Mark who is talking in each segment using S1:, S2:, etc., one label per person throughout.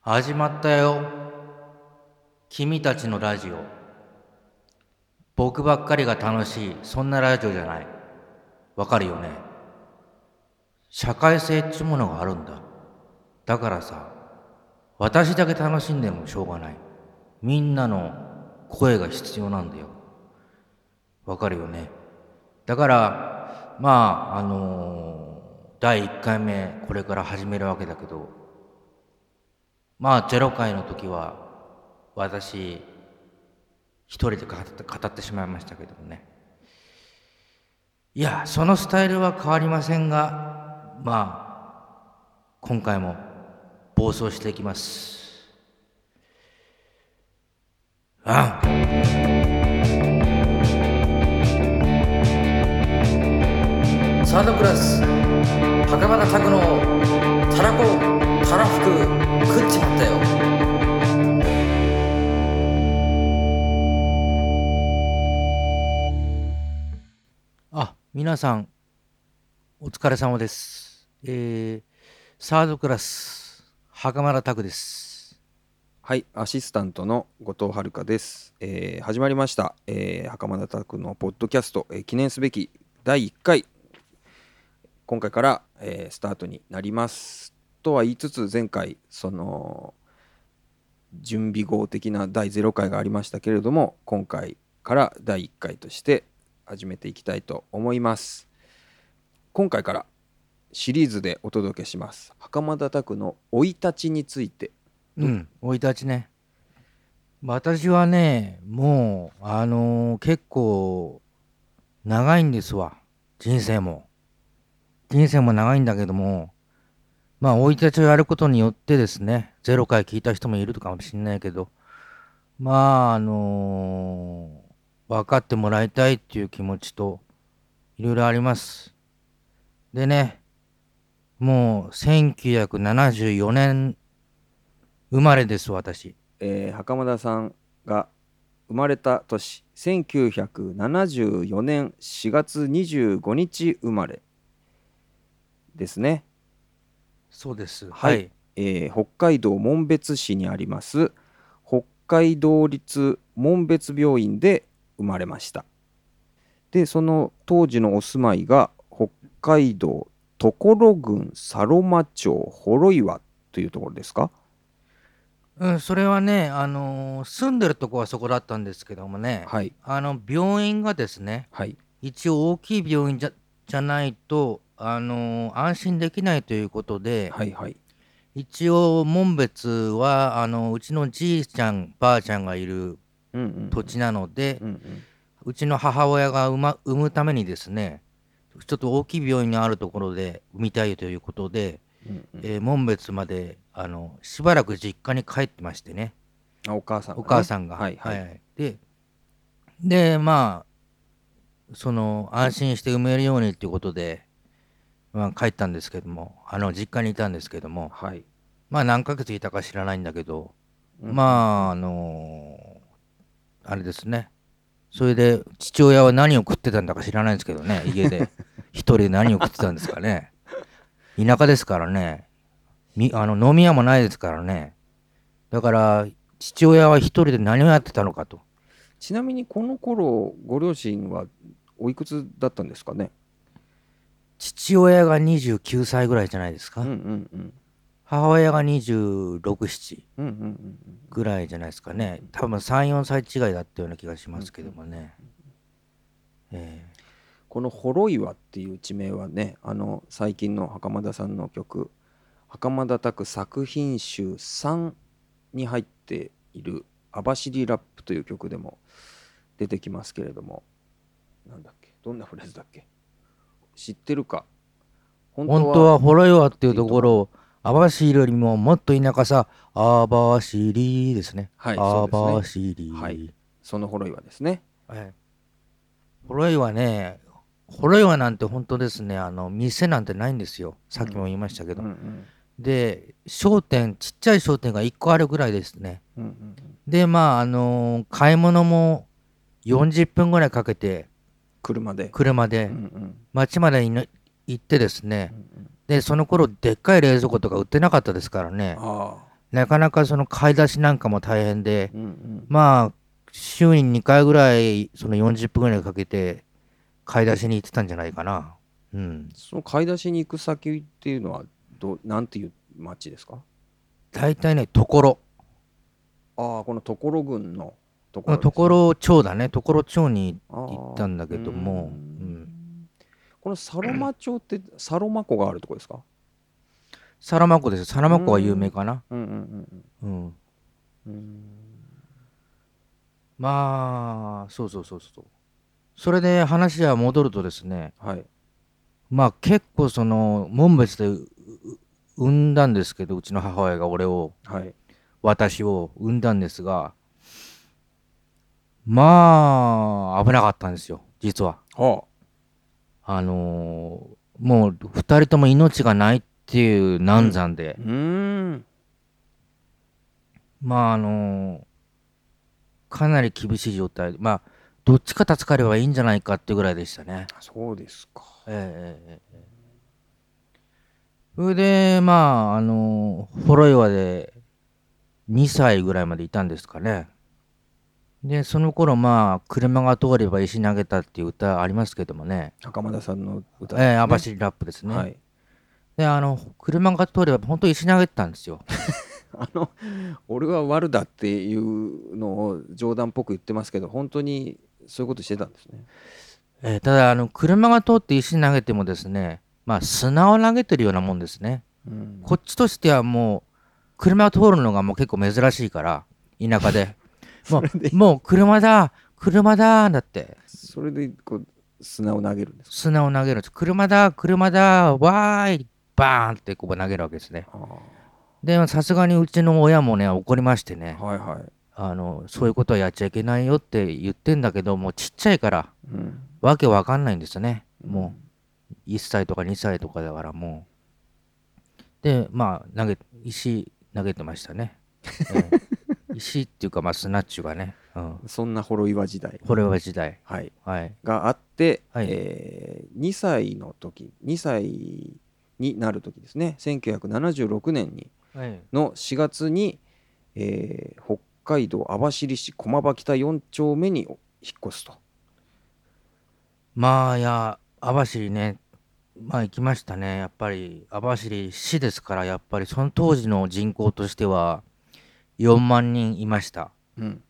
S1: 始まったよ。君たちのラジオ。僕ばっかりが楽しいそんなラジオじゃない。わかるよね。社会性っちゅうものがあるんだ。だからさ私だけ楽しんでもしょうがない。みんなの声が必要なんだよ。わかるよね。だからまああのー第1回目これから始めるわけだけどまあ0回の時は私一人で語って語ってしまいましたけどもね。いやそのスタイルは変わりませんがまあ今回も暴走していきます。あサードクラス袴田拓のたらこたらふく。食っちまったよ。あ皆さんお疲れ様です。えー、サードクラス袴田拓です。
S2: はい、アシスタントの後藤遥です。えー始まりました、えー袴田拓のポッドキャスト、えー記念すべき第1回、今回から、えースタートになります。とは言いつつ、前回、その、準備号的な第0回がありましたけれども、今回から第1回として始めていきたいと思います。今回からシリーズでお届けします。袴田拓の生い立ちについて
S1: うん生い立ちね私はねもうあのー結構長いんですわ人生も人生も長いんだけどもまあ生い立ちをやることによってですねゼロ回聞いた人もいるかもしれないけどまああのー分かってもらいたいっていう気持ちといろいろあります。でねもう1974年生まれです私。
S2: えー袴田さんが生まれた年1974年4月25日生まれですね、
S1: そうです。
S2: はい。えー北海道紋別市にあります北海道立紋別病院で生まれました。でその当時のお住まいが北海道所郡佐呂間町幌岩というところですか？
S1: うん、それはね、あのー住んでるとこはそこだったんですけどもね、
S2: はい。
S1: あの病院がですね、
S2: はい。
S1: 一応大きい病院じゃじゃないと、あのー安心できないということで、
S2: はいはい。
S1: 一応、門別はあのうちのじいちゃん、ばあちゃんがいる土地なので、
S2: うんうん。
S1: うちの母親が産,、ま、産むためにですね、ちょっと大きい病院があるところで産みたいということで、
S2: うんうん。
S1: えー門別まであのしばらく実家に帰ってましてね。
S2: あお母さんがね、
S1: お母さんが。
S2: はいはい、
S1: で、で、まあ、その、安心して産めるようにっていうことで、まあ、帰ったんですけども、あの、実家にいたんですけども、
S2: はい
S1: まあ、何ヶ月いたか知らないんだけど、
S2: うん
S1: まあ、あのあれですね。それで、父親は何を食ってたんだか知らないんですけどね、家で。一人で何を食ってたんですかね。田舎ですからね。みあの飲み屋もないですからね。だから、父親は一人で何をやってたのかと。
S2: ちなみにこの頃ご両親はおいくつだったんですかね？
S1: 父親が29歳ぐらいじゃないですか。
S2: うんうんうん
S1: 母親が26、7
S2: うんうんうん
S1: ぐらいじゃないですかね。多分3、4歳違いだったような気がしますけどもね。え
S2: この「幌岩」っていう地名はねあの最近の袴田さんの曲「袴田拓作品集3」に入っている「網走ラップ」という曲でも出てきますけれどもなんだっけどんなフレーズだっけ？知ってるか？本
S1: 当はホロイワっていうところを、網走よりももっと田舎さ、網走ですね。
S2: はい
S1: 網走。
S2: はいその幌岩ですね
S1: はい。ホロイワね、ホロイワなんて本当ですね、あの、店なんてないんですよ。さっきも言いましたけど。
S2: うんうん
S1: で、商店、ちっちゃい商店が1個あるぐらいですね。
S2: うんうん
S1: で、まあ、あのー買い物も40分ぐらいかけて、
S2: 車で。
S1: 車で。
S2: うんうん。
S1: 町までいの行ってですね。
S2: う、んうん。
S1: で、その頃でっかい冷蔵庫とか売ってなかったですからね、
S2: あ
S1: なかなかその買い出しなんかも大変で、
S2: うんうん。
S1: まあ、週に2回ぐらい、その40分ぐらいかけて、買い出しに行ってたんじゃないかな。うん。
S2: その買い出しに行く先っていうのはどなんていう町ですか？
S1: 大体ね、ところ。
S2: ああこの所郡のところね、
S1: ところ町だね。ところ町に行ったんだけども、
S2: う
S1: うんん。
S2: このサロマ町ってサロマ湖があるとこですか？
S1: サラマ湖です。サラマ湖は有名かな。
S2: うんうん
S1: うん。
S2: うんうん
S1: まあ、そうそうそうそう。それで話は戻るとですね、
S2: はい
S1: まあ結構その、門別で産んだんですけど、うちの母親が俺を、
S2: はい
S1: 私を産んだんですが、まあ、危なかったんですよ、実は。
S2: は
S1: あのーもう二人とも命がないっていう難産で
S2: あ、うーん
S1: まああのーかなり厳しい状態で、まあ、どっちか助かればいいんじゃないかっていうぐらいでしたね。
S2: そうですか
S1: ええええええそれで、まあ、あのー、フォロイワで2歳ぐらいまでいたんですかね。で、その頃、まあ、車が通れば石投げたっていう歌ありますけどもね。
S2: 袴田さんの歌
S1: ええ網走ラップですね。
S2: はい
S1: で、あの、車が通れば本当に石投げてたんですよ。
S2: あの俺は悪だっていうのを冗談っぽく言ってますけど本当にそういうことしてたんですね
S1: ええただ、あの、車が通って石投げてもですね、まあ、砂を投げてるようなもんですね。
S2: うん
S1: こっちとしてはもう、車を通るのがもう結構珍しいから、田舎で。もう、もう車だ、車だ、だって、
S2: それでこう砂を投げるんですか？
S1: 砂を投げるんです。車だ、車だ、わーい、バーンってこう投げるわけですね。
S2: あ
S1: で、さすがにうちの親もね、怒りましてね
S2: あ、はいはい
S1: あの、そういうことはやっちゃいけないよって言ってんだけど、もうちっちゃいから、
S2: うん
S1: わけわかんないんですよね。もう、1歳とか2歳とかだからもう。で、まあ、投げ、石投げてましたね。ええ石っていうか、まあ、砂っちゅうかね。うん。
S2: そんなほろ岩時代
S1: 時代。
S2: はい
S1: はい。
S2: があって、
S1: はい
S2: えー2歳の時2歳になる時ですね1976年に
S1: はい。
S2: の4月に、えー北海道網走市駒場北4丁目に引っ越すと
S1: まあ、いや、網走ね、まあ行きましたね。やっぱり、網走市ですから、やっぱりその当時の人口としては、4万人いました。
S2: うん、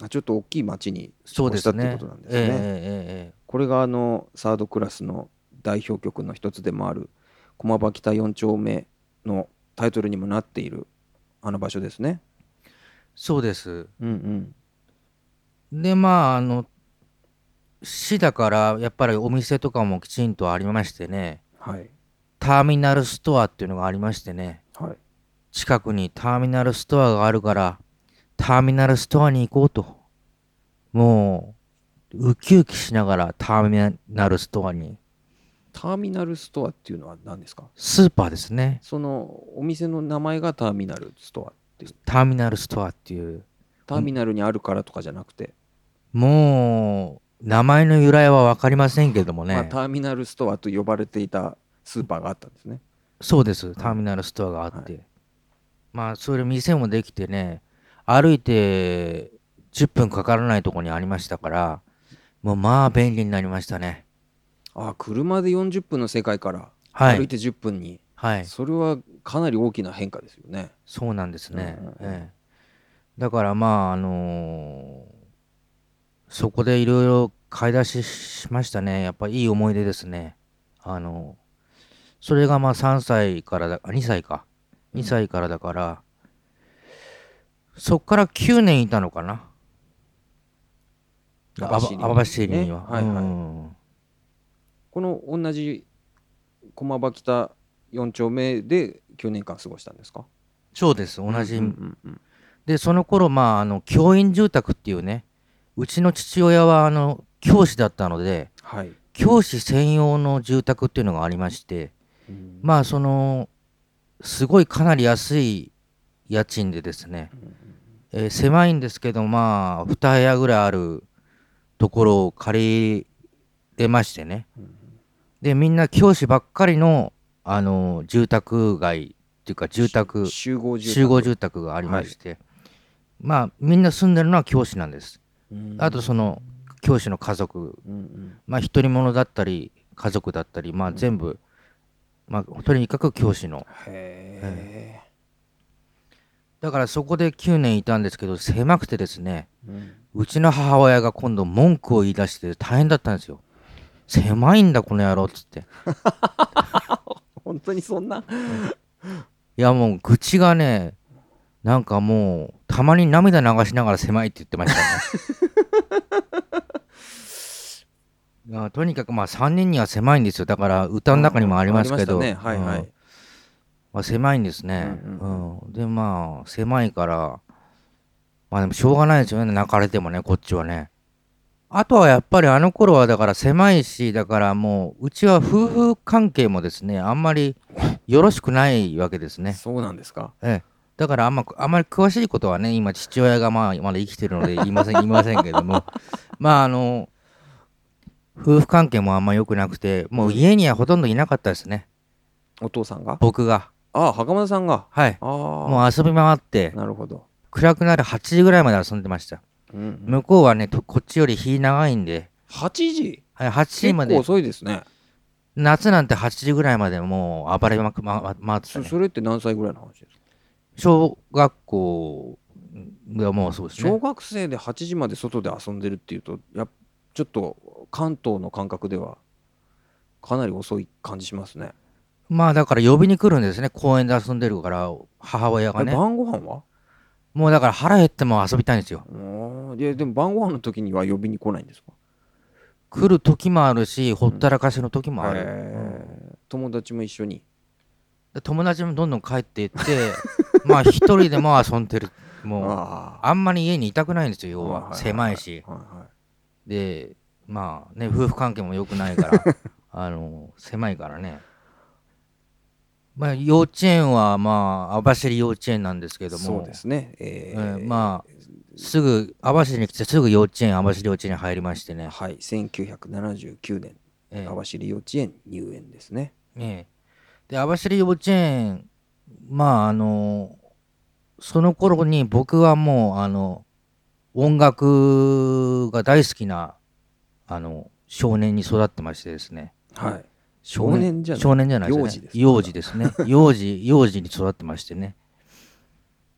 S2: あちょっと大きい町に
S1: そうですね。
S2: 越したってことなんですね
S1: ええええええ
S2: これがあのサードクラスの代表曲の一つでもある駒場北4丁目のタイトルにもなっているあの場所ですね。
S1: そうです。
S2: うんうん。
S1: で、まあ、あの、市だから、やっぱりお店とかもきちんとありましてね、
S2: はい。
S1: ターミナルストアっていうのがありましてね、
S2: はい。
S1: 近くにターミナルストアがあるから、ターミナルストアに行こうと。もう、ウキウキしながらターミナルストアに、
S2: ターミナルストアっていうのは何ですか？
S1: スーパーですね。
S2: そのお店の名前がターミナルストアっていう。
S1: ターミナルストアっていう、
S2: ターミナルにあるからとかじゃなくて、
S1: もう、名前の由来は分かりませんけどもね、
S2: まあ、ターミナルストアと呼ばれていたスーパーがあったんですね。
S1: そうです、ターミナルストアがあって。まあ、それ店もできてね、歩いて10分かからないところにありましたから、もうまあ便利になりましたね。
S2: ああ、車で40分の世界から
S1: はい。
S2: 歩いて10分に、
S1: はい。
S2: それはかなり大きな変化ですよね。
S1: そうなんですね。
S2: うんうんうん
S1: ええだからまあ、あのーそこでいろいろ買い出ししましたね。やっぱいい思い出ですね。あのそれがまあ3歳からだ、あ2歳か。2歳からだから、そっから9年いたのかな？
S2: 網走に。
S1: は。
S2: ね？はいはい。
S1: うん。
S2: この同じ駒場北4丁目で9年間過ごしたんですか？
S1: そうです、同じ。
S2: うんうんうん。
S1: で、その頃、まあ、あの、教員住宅っていうね、うちの父親は、あの、教師だったので、
S2: はい。
S1: 教師専用の住宅っていうのがありまして、
S2: うん。
S1: まあ、その、すごいかなり安い家賃でですね、えー狭いんですけど、まあ、2部屋ぐらいあるところを借りれましてね。で、みんな教師ばっかりの、あの、住宅街っっていうか住宅
S2: 集合住宅。
S1: がありまして、まあみんな住んでるのは教師なんです。
S2: うん。
S1: あとその教師の家族。まあ独り者だったり家族だったりまあ全部、まあとにかく教師の。
S2: へ
S1: だからそこで9年いたんですけど狭くてですね
S2: え、うん。
S1: うちの母親が今度文句を言い出して大変だったんですよ。狭いんだこの野郎っつって。
S2: 本当にそんな？い
S1: やもう愚痴がねなんかもうたまに涙流しながら狭いって言ってましたね いやとにかくまあ3人には狭いんですよ。だから歌の中にもありますけど、
S2: はいはい。
S1: うん。まあ、狭いんですね、
S2: うん。
S1: うん。でまあ狭いからまあでもしょうがないですよね。泣かれてもねこっちはね。あとはやっぱりあの頃はだから狭いしだからもううちは夫婦関係もですねあんまりよろしくないわけですね。
S2: そうなんですか？
S1: ええ、だからあんまあんまり詳しいことはね今父親がまあまだ生きてるので言いません言いませんけども。まああの夫婦関係もあんま良くなくてもう家にはほとんどいなかったですね。
S2: お父さんが？
S1: 僕が。
S2: ああ袴田さんが？
S1: はい。
S2: ああ。
S1: もう遊び回って
S2: なるほど、
S1: 暗くなる8時ぐらいまで遊んでました。
S2: うんうん、
S1: 向こうはねとこっちより日長いんで、
S2: 8時？
S1: はい、8時まで。
S2: 結構遅いですね。
S1: 夏なんて8時ぐらいまでもう暴れまく、ま、回ってたね。
S2: そそれって何歳ぐらいの話ですか？
S1: 小学校がもうそうですね。
S2: 小学生で8時まで外で遊んでるっていうとやっちょっと関東の感覚ではかなり遅い感じしますね。
S1: まあだから呼びに来るんですね。公園で遊んでるから母親がね。
S2: 晩ご飯は？
S1: もうだから腹減っても遊びたいんですよ。
S2: いやでも晩ご飯の時には呼びに来ないんですか？
S1: 来る時もあるしほったらかしの時もある、
S2: へー。友達も一緒に？
S1: で友達もどんどん帰っていって まあ一人でも遊んでる。もう
S2: あ
S1: あんまり家にいたくないんですよ要
S2: は。いはいは
S1: はい。狭いし。
S2: はいは
S1: でまあね夫婦関係も良くないから あの狭いからね。まあ幼稚園はまあ網走幼稚園なんですけ
S2: い
S1: ども。
S2: そうですね。え
S1: え
S2: ー
S1: ーまあすぐ網走に来てすぐ幼稚園網走幼稚園に入りましてね、
S2: はい。1979年
S1: えー
S2: 網走幼稚園入園ですね。
S1: ええ。で網走幼稚園まああのその頃に僕はもうあの音楽が大好きなあの少年に育ってましてですね。
S2: はい。少年じゃない。
S1: 少年じゃないですね。
S2: 幼児です
S1: ね。幼児 幼児に育ってましてね。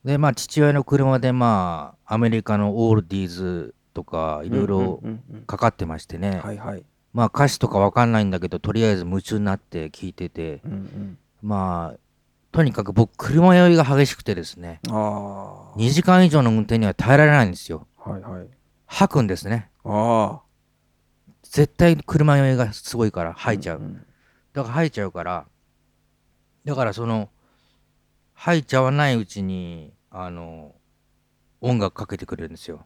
S1: でまあ父親の車でまあアメリカのオールディーズとかいろいろかかってましてね、まあ歌詞とかわかんないんだけどとりあえず夢中になって聞いてて。
S2: うんうん。
S1: まあとにかく僕車酔いが激しくてですね。
S2: あ
S1: 2時間以上の運転には耐えられないんですよ。
S2: あはいはい。
S1: 吐くんですね。
S2: ああ。
S1: 絶対車酔いがすごいから吐いちゃう、
S2: んん。
S1: だから吐いちゃうからだからその吐いちゃわないうちにあの音楽かけてくれるんですよ。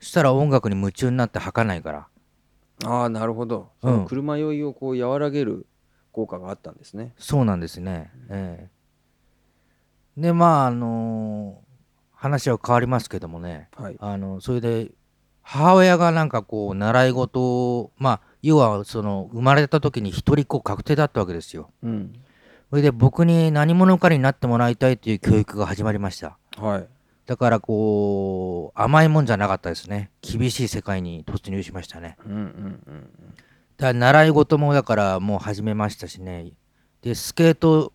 S1: そしたら音楽に夢中になって吐かないから。
S2: ああなるほど、
S1: うん。
S2: その車酔いをこう和らげる効果があったんですね。
S1: そうなんですね。ええ。で、まあ、あの話は変わりますけどもね、
S2: はい
S1: あのそれで、母親がなんかこう、習い事を、まあ、要は、その、生まれた時に一人っ子確定だったわけですよ。
S2: うん
S1: それで、僕に何者かになってもらいたいという教育が始まりました。
S2: はい
S1: だから、こう、甘いもんじゃなかったですね。厳しい世界に突入しましたね。
S2: うんうんうん
S1: だ習い事もだからもう始めましたしね。で、スケート、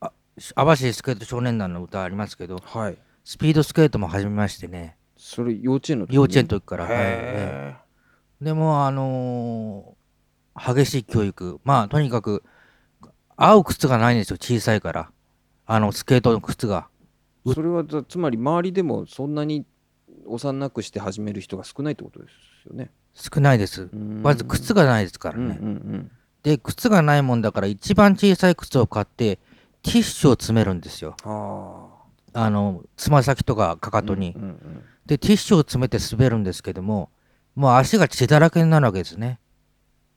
S1: あ網走スケート少年団の歌ありますけど、
S2: はい
S1: スピードスケートも始めましてね。
S2: それ幼稚園の時に？
S1: 幼稚園の時から。はいえでも、あのー激しい教育。まあ、とにかく、合う靴がないんですよ、小さいから。あの、スケートの靴が。
S2: えそれはだつまり周りでもそんなに幼くして始める人が少ないってことですよね
S1: 少ないです。まず靴がないですから
S2: うんうん
S1: ね。
S2: うん
S1: で、靴がないもんだから、一番小さい靴を買って、ティッシュを詰めるんですよ。
S2: あ
S1: あの、つま先とかかか
S2: あ
S1: とに。
S2: うんうん
S1: で、ティッシュを詰めて滑るんですけども、もう足が血だらけになるわけですね。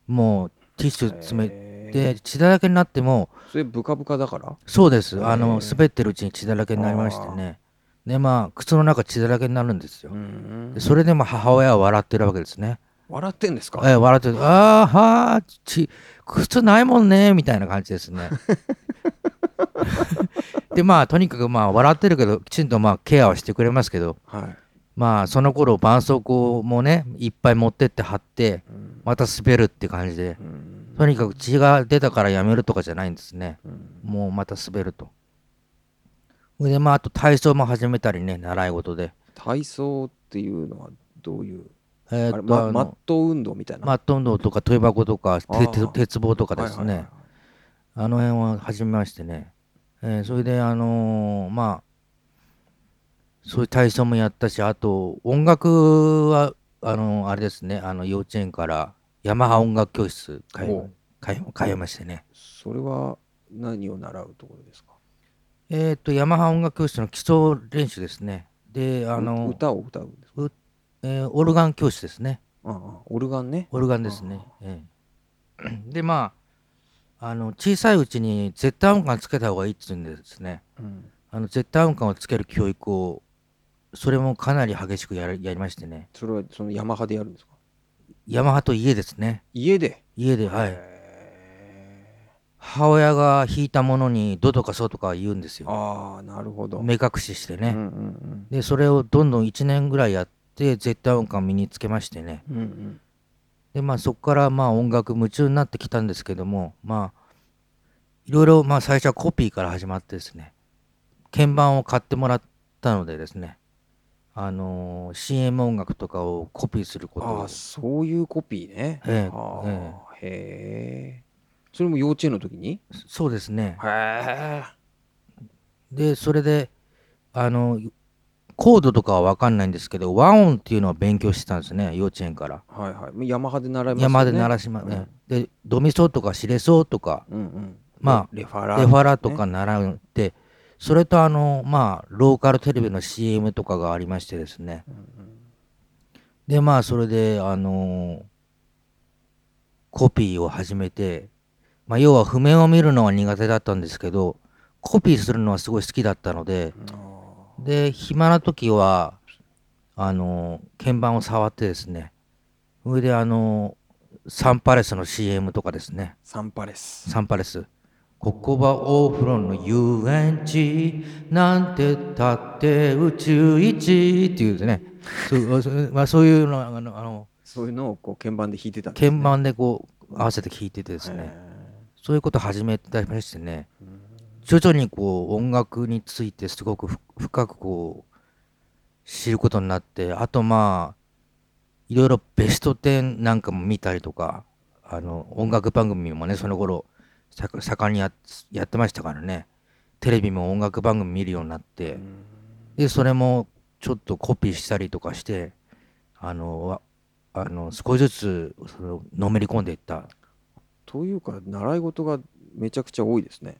S1: もう、ティッシュ詰めて、血だらけになっても、
S2: それブカブカだから？
S1: そうです。あ
S2: へ
S1: の、
S2: ー
S1: 滑ってるうちに血だらけになりましてね。で、まあ、靴の中血だらけになるんですよ
S2: う。ん
S1: でそれでも母親は笑ってるわけですね。
S2: 笑ってんですか？
S1: え笑ってる。ああ、はあ、血、靴ないもんね、みたいな感じですね。でまあとにかくまあ笑ってるけどきちんとまあケアはしてくれますけど
S2: はい。
S1: まあその頃絆創膏もねいっぱい持ってって貼って
S2: うん。
S1: また滑るって感じで
S2: うん。
S1: とにかく血が出たからやめるとかじゃないんですね。
S2: うん。
S1: もうまた滑ると。それでまああと体操も始めたりね習い事で。
S2: 体操っていうのはどういう？
S1: えーっと
S2: マット運動みたいな？
S1: マット運動とか跳び箱とか鉄棒とかですね、
S2: はいはいはい。
S1: あの辺は始めましてね、えーそれであのーまあそういう体操もやったしあと音楽はあのーあれですねあの幼稚園からヤマハ音楽教室通いましてね。
S2: それは何を習うところですか？
S1: えっ、とヤマハ音楽教室の基礎練習ですね。であ
S2: う
S1: の、
S2: 歌を歌うんですか？
S1: えーオルガン教室ですね。
S2: ああオルガンね。
S1: オルガンですね。ええ、で、まあ、あの小さいうちに絶対音感つけた方がいいって言うんでですね、
S2: うん
S1: あの絶対音感をつける教育を、それもかなり激しくやるやりましてね、
S2: それはそのヤマハでやるんですか？
S1: ヤマハと家ですね。
S2: 家で？
S1: 家で、はい。
S2: へ
S1: 母親が弾いたものにどとかそうとか言うんです
S2: ー
S1: よ。
S2: ああなるほど
S1: 目隠ししてね。
S2: うんうん
S1: で、それをどんどん1年ぐらいやって、絶対音感を身につけましてね。
S2: うんうんうん
S1: でまあそこからまあ音楽夢中になってきたんですけどもまあいろいろまあ最初はコピーから始まってですね鍵盤を買ってもらったのでですねあのー CM 音楽とかをコピーすることを
S2: ああそういうコピーね。
S1: え
S2: へえ。それも幼稚園の時に？
S1: そうですね。
S2: へえ。
S1: でそれであのコードとかは分かんないんですけど和音っていうのを勉強してたんですね幼稚園から。
S2: はいはい。ヤマハで習いまね。
S1: 山で鳴らしま、ね。でドミソとかシレソとか
S2: うんうん。
S1: まあ
S2: レレファラ
S1: レファラとか習うって、それとあのまあローカルテレビの CM とかがありましてですね。
S2: うんうん。
S1: でまあそれであのーコピーを始めてまあ要は譜面を見るのは苦手だったんですけどコピーするのはすごい好きだったので
S2: あ
S1: で暇な時はあのー鍵盤を触ってですね。それであのーサンパレスの CM とかですね。
S2: ーサンパレス。
S1: サンパレス。ここはお風呂の遊園地。なんてたって宇宙一。っていうね。そう まあ、そういうのあのあの
S2: そういうのをこう鍵盤で弾いてたんですね。
S1: 鍵盤でこう合わせて聴いててですね。
S2: へ
S1: そういうことを始めてましてね。
S2: ーうん
S1: 徐々にこう音楽についてすごく深くこう知ることになってあとまあいろいろベスト10なんかも見たりとかあの音楽番組もねその頃盛んにやってましたからね。テレビも音楽番組見るようになってでそれもちょっとコピーしたりとかしてあのあの少しずつそののめり込んでいった。
S2: というか習い事がめちゃくちゃ多いですね。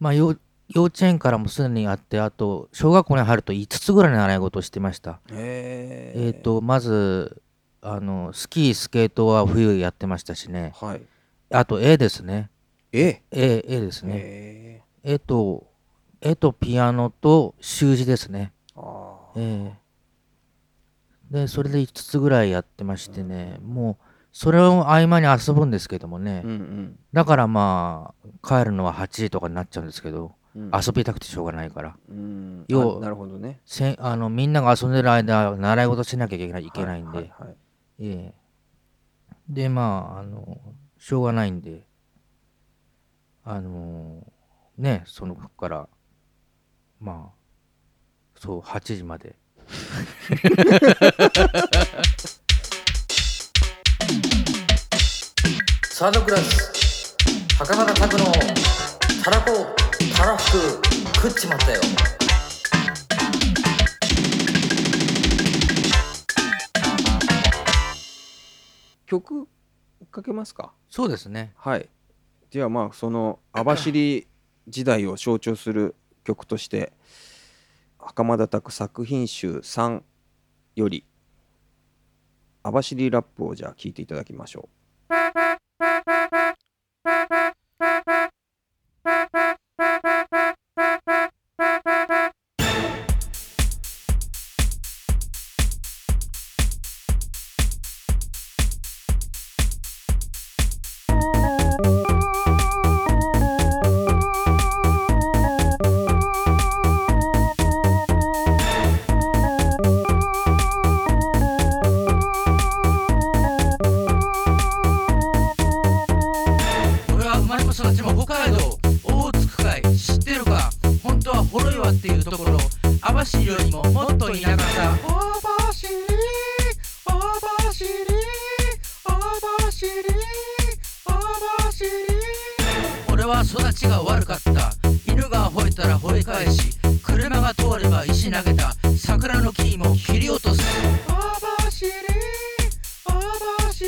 S1: まあ幼幼稚園からもすでにあってあと小学校に入ると5つぐらいの習い事をしてました。
S2: へ
S1: えっ、とまずあのスキースケートは冬やってましたしね。
S2: はい。
S1: あと絵ですね。
S2: え
S1: 絵絵ですね。
S2: へ
S1: 絵と絵とピアノと習字ですね。
S2: ーあー。
S1: ええでそれで5つぐらいやってましてね。もうそれを合間に遊ぶんですけどもね、
S2: うんうん。
S1: だからまあ帰るのは8時とかになっちゃうんですけど、
S2: うん。
S1: 遊びたくてしょうがないから。
S2: うん。
S1: 要
S2: あなるほどね。
S1: せあのみんなが遊んでる間習い事しなきゃいけないいけないんで、
S2: はいはいはい。
S1: ええ。でまああのしょうがないんで。あのねそのからまあそう8時まで サードクラス袴田拓のたらこたらふく食っちまったよ。
S2: 曲かけますか？
S1: そうですね。
S2: はい。じゃあまあその網走時代を象徴する曲として袴田拓作品集3より網走ラップをじゃあ聴いていただきましょ
S1: 網車が通れば石投げた。桜の木も切り落とす
S3: 網走網走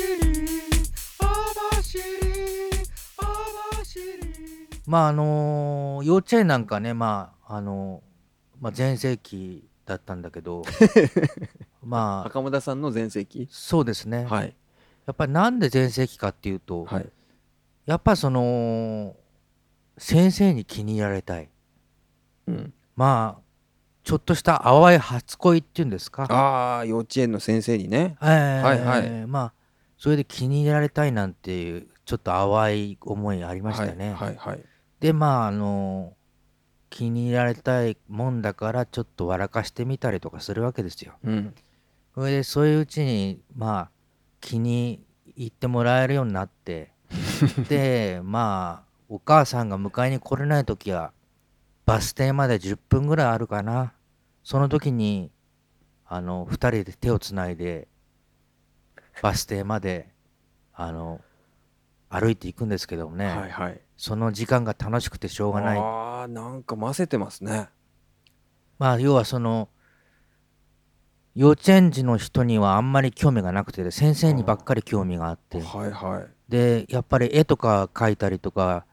S3: 網走網走。
S1: まああの幼稚園なんかねまああのまあ全盛期だったんだけど まあ
S2: 袴田さんの全盛期？
S1: そうですね、
S2: はい
S1: やっぱりなんで全盛期かっていうと、
S2: はい
S1: やっぱその先生に気に入られたい
S2: うん。
S1: まあちょっとした淡い初恋っていうんですか？
S2: ああ幼稚園の先生にね。
S1: えー
S2: はいはい。
S1: まあそれで気に入られたいなんていうちょっと淡い思いありましたね、
S2: はいはいはい。
S1: でまああの気に入られたいもんだからちょっと笑かしてみたりとかするわけですよ。
S2: うん。
S1: それでそういううちにまあ気に入ってもらえるようになって。でまあお母さんが迎えに来れない時はバス停まで10分ぐらいあるかな。その時にあの2人で手をつないでバス停まであの歩いていくんですけどもね、
S2: はいはい。
S1: その時間が楽しくてしょうがない。
S2: ああなんか混ぜてますね。
S1: まあ要はその幼稚園児の人にはあんまり興味がなくて先生にばっかり興味があって。
S2: はいはい。
S1: でやっぱり絵とか描いたりとか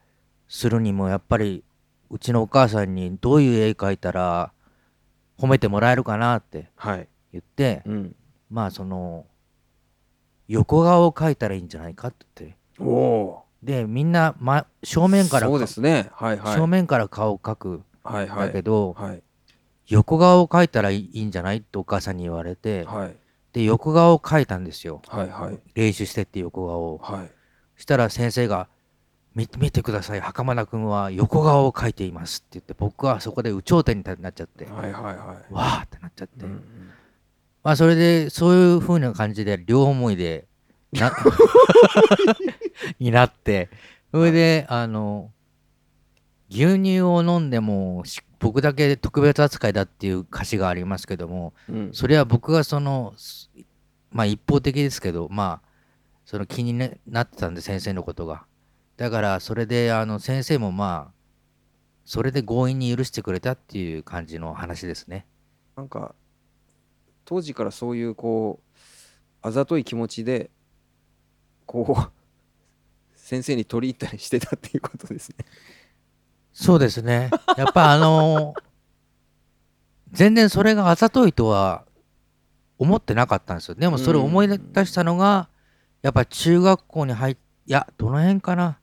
S1: するにもやっぱりうちのお母さんにどういう絵描いたら褒めてもらえるかなって
S2: はい。
S1: 言って
S2: うん。
S1: まあその横顔を描いたらいいんじゃないかって。言ってでみんな、ま、正面から
S2: そうですね。はいはい。
S1: 正面から顔を描く。ん
S2: はいはい。
S1: だけど、
S2: はい。
S1: 横顔を描いたらいいんじゃないってお母さんに言われて、
S2: はい。
S1: で横顔を描いたんですよ。
S2: はいはい。
S1: 練習してって横顔を。
S2: はい。
S1: したら先生が「見見てください。袴田君は横顔を描いています」って言って僕はそこで有頂天になっちゃって、
S2: はいはいはい。
S1: わーってなっちゃって、
S2: うんうん。
S1: まあそれでそういう風な感じで両思いでなになって。それであの牛乳を飲んでもし僕だけ特別扱いだっていう歌詞がありますけども
S2: うん。
S1: それは僕がそのすまあ一方的ですけどまあその気にななってたんで先生のことがだからそれであの先生もまあそれで強引に許してくれたっていう感じの話ですね。
S2: なんか当時からそういうこうあざとい気持ちでこう先生に取り入ったりしてたっていうことですね。
S1: そうですね。やっぱあの全然それがあざといとは思ってなかったんですよ。でもそれを思い出したのがやっぱ中学校に入っいやどの辺かな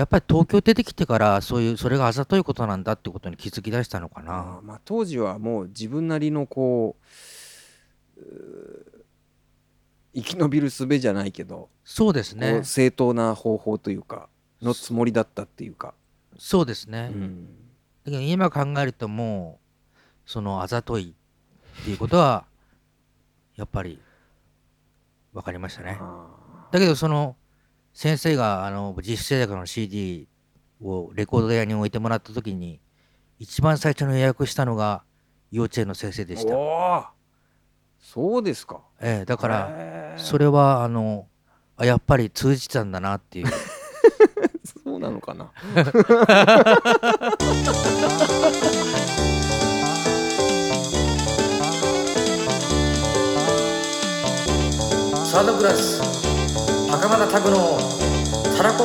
S1: やっぱり東京出てきてからそういうそれがあざといことなんだってことに気づき出したのか
S2: あ
S1: な
S2: ーまあ当時はもう自分なりのこう生き延びる術じゃないけど、こ
S1: そうですね。
S2: う正当な方法というかのつもりだったっていうか。
S1: そうですね、
S2: うん。
S1: だけど今考えるともうそのあざといっていうことはやっぱり分かりましたね。
S2: あ
S1: だけどその先生があの実習生学の CD をレコード屋に置いてもらった時に一番最初の予約したのが幼稚園の先生で
S2: ー
S1: した、
S2: そうですか。
S1: ええ、だからそれはあのあやっぱり通じてたんだなっていう
S2: そうなのかな。
S1: サードクラス袴田拓のたらこ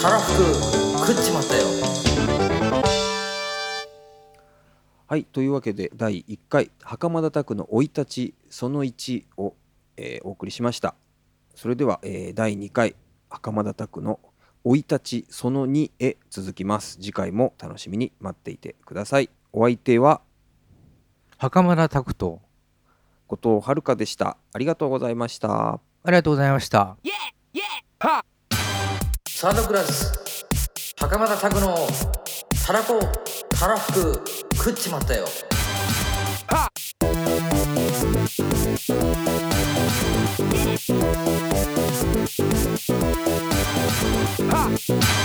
S1: たらふく食っちまったよ。
S2: はいというわけで第1回袴田拓の生い立ちその1を、えーお送りしました。それでは、えー第2回袴田拓の生い立ちその2へ続きます。次回も楽しみに待っていてください。お相手は
S1: 袴田拓と
S2: 後藤遥でした。ありがとうございました
S1: ありがとうございました。サンドクラス袴田拓のたらこたらふく食っちまったよ。はっ。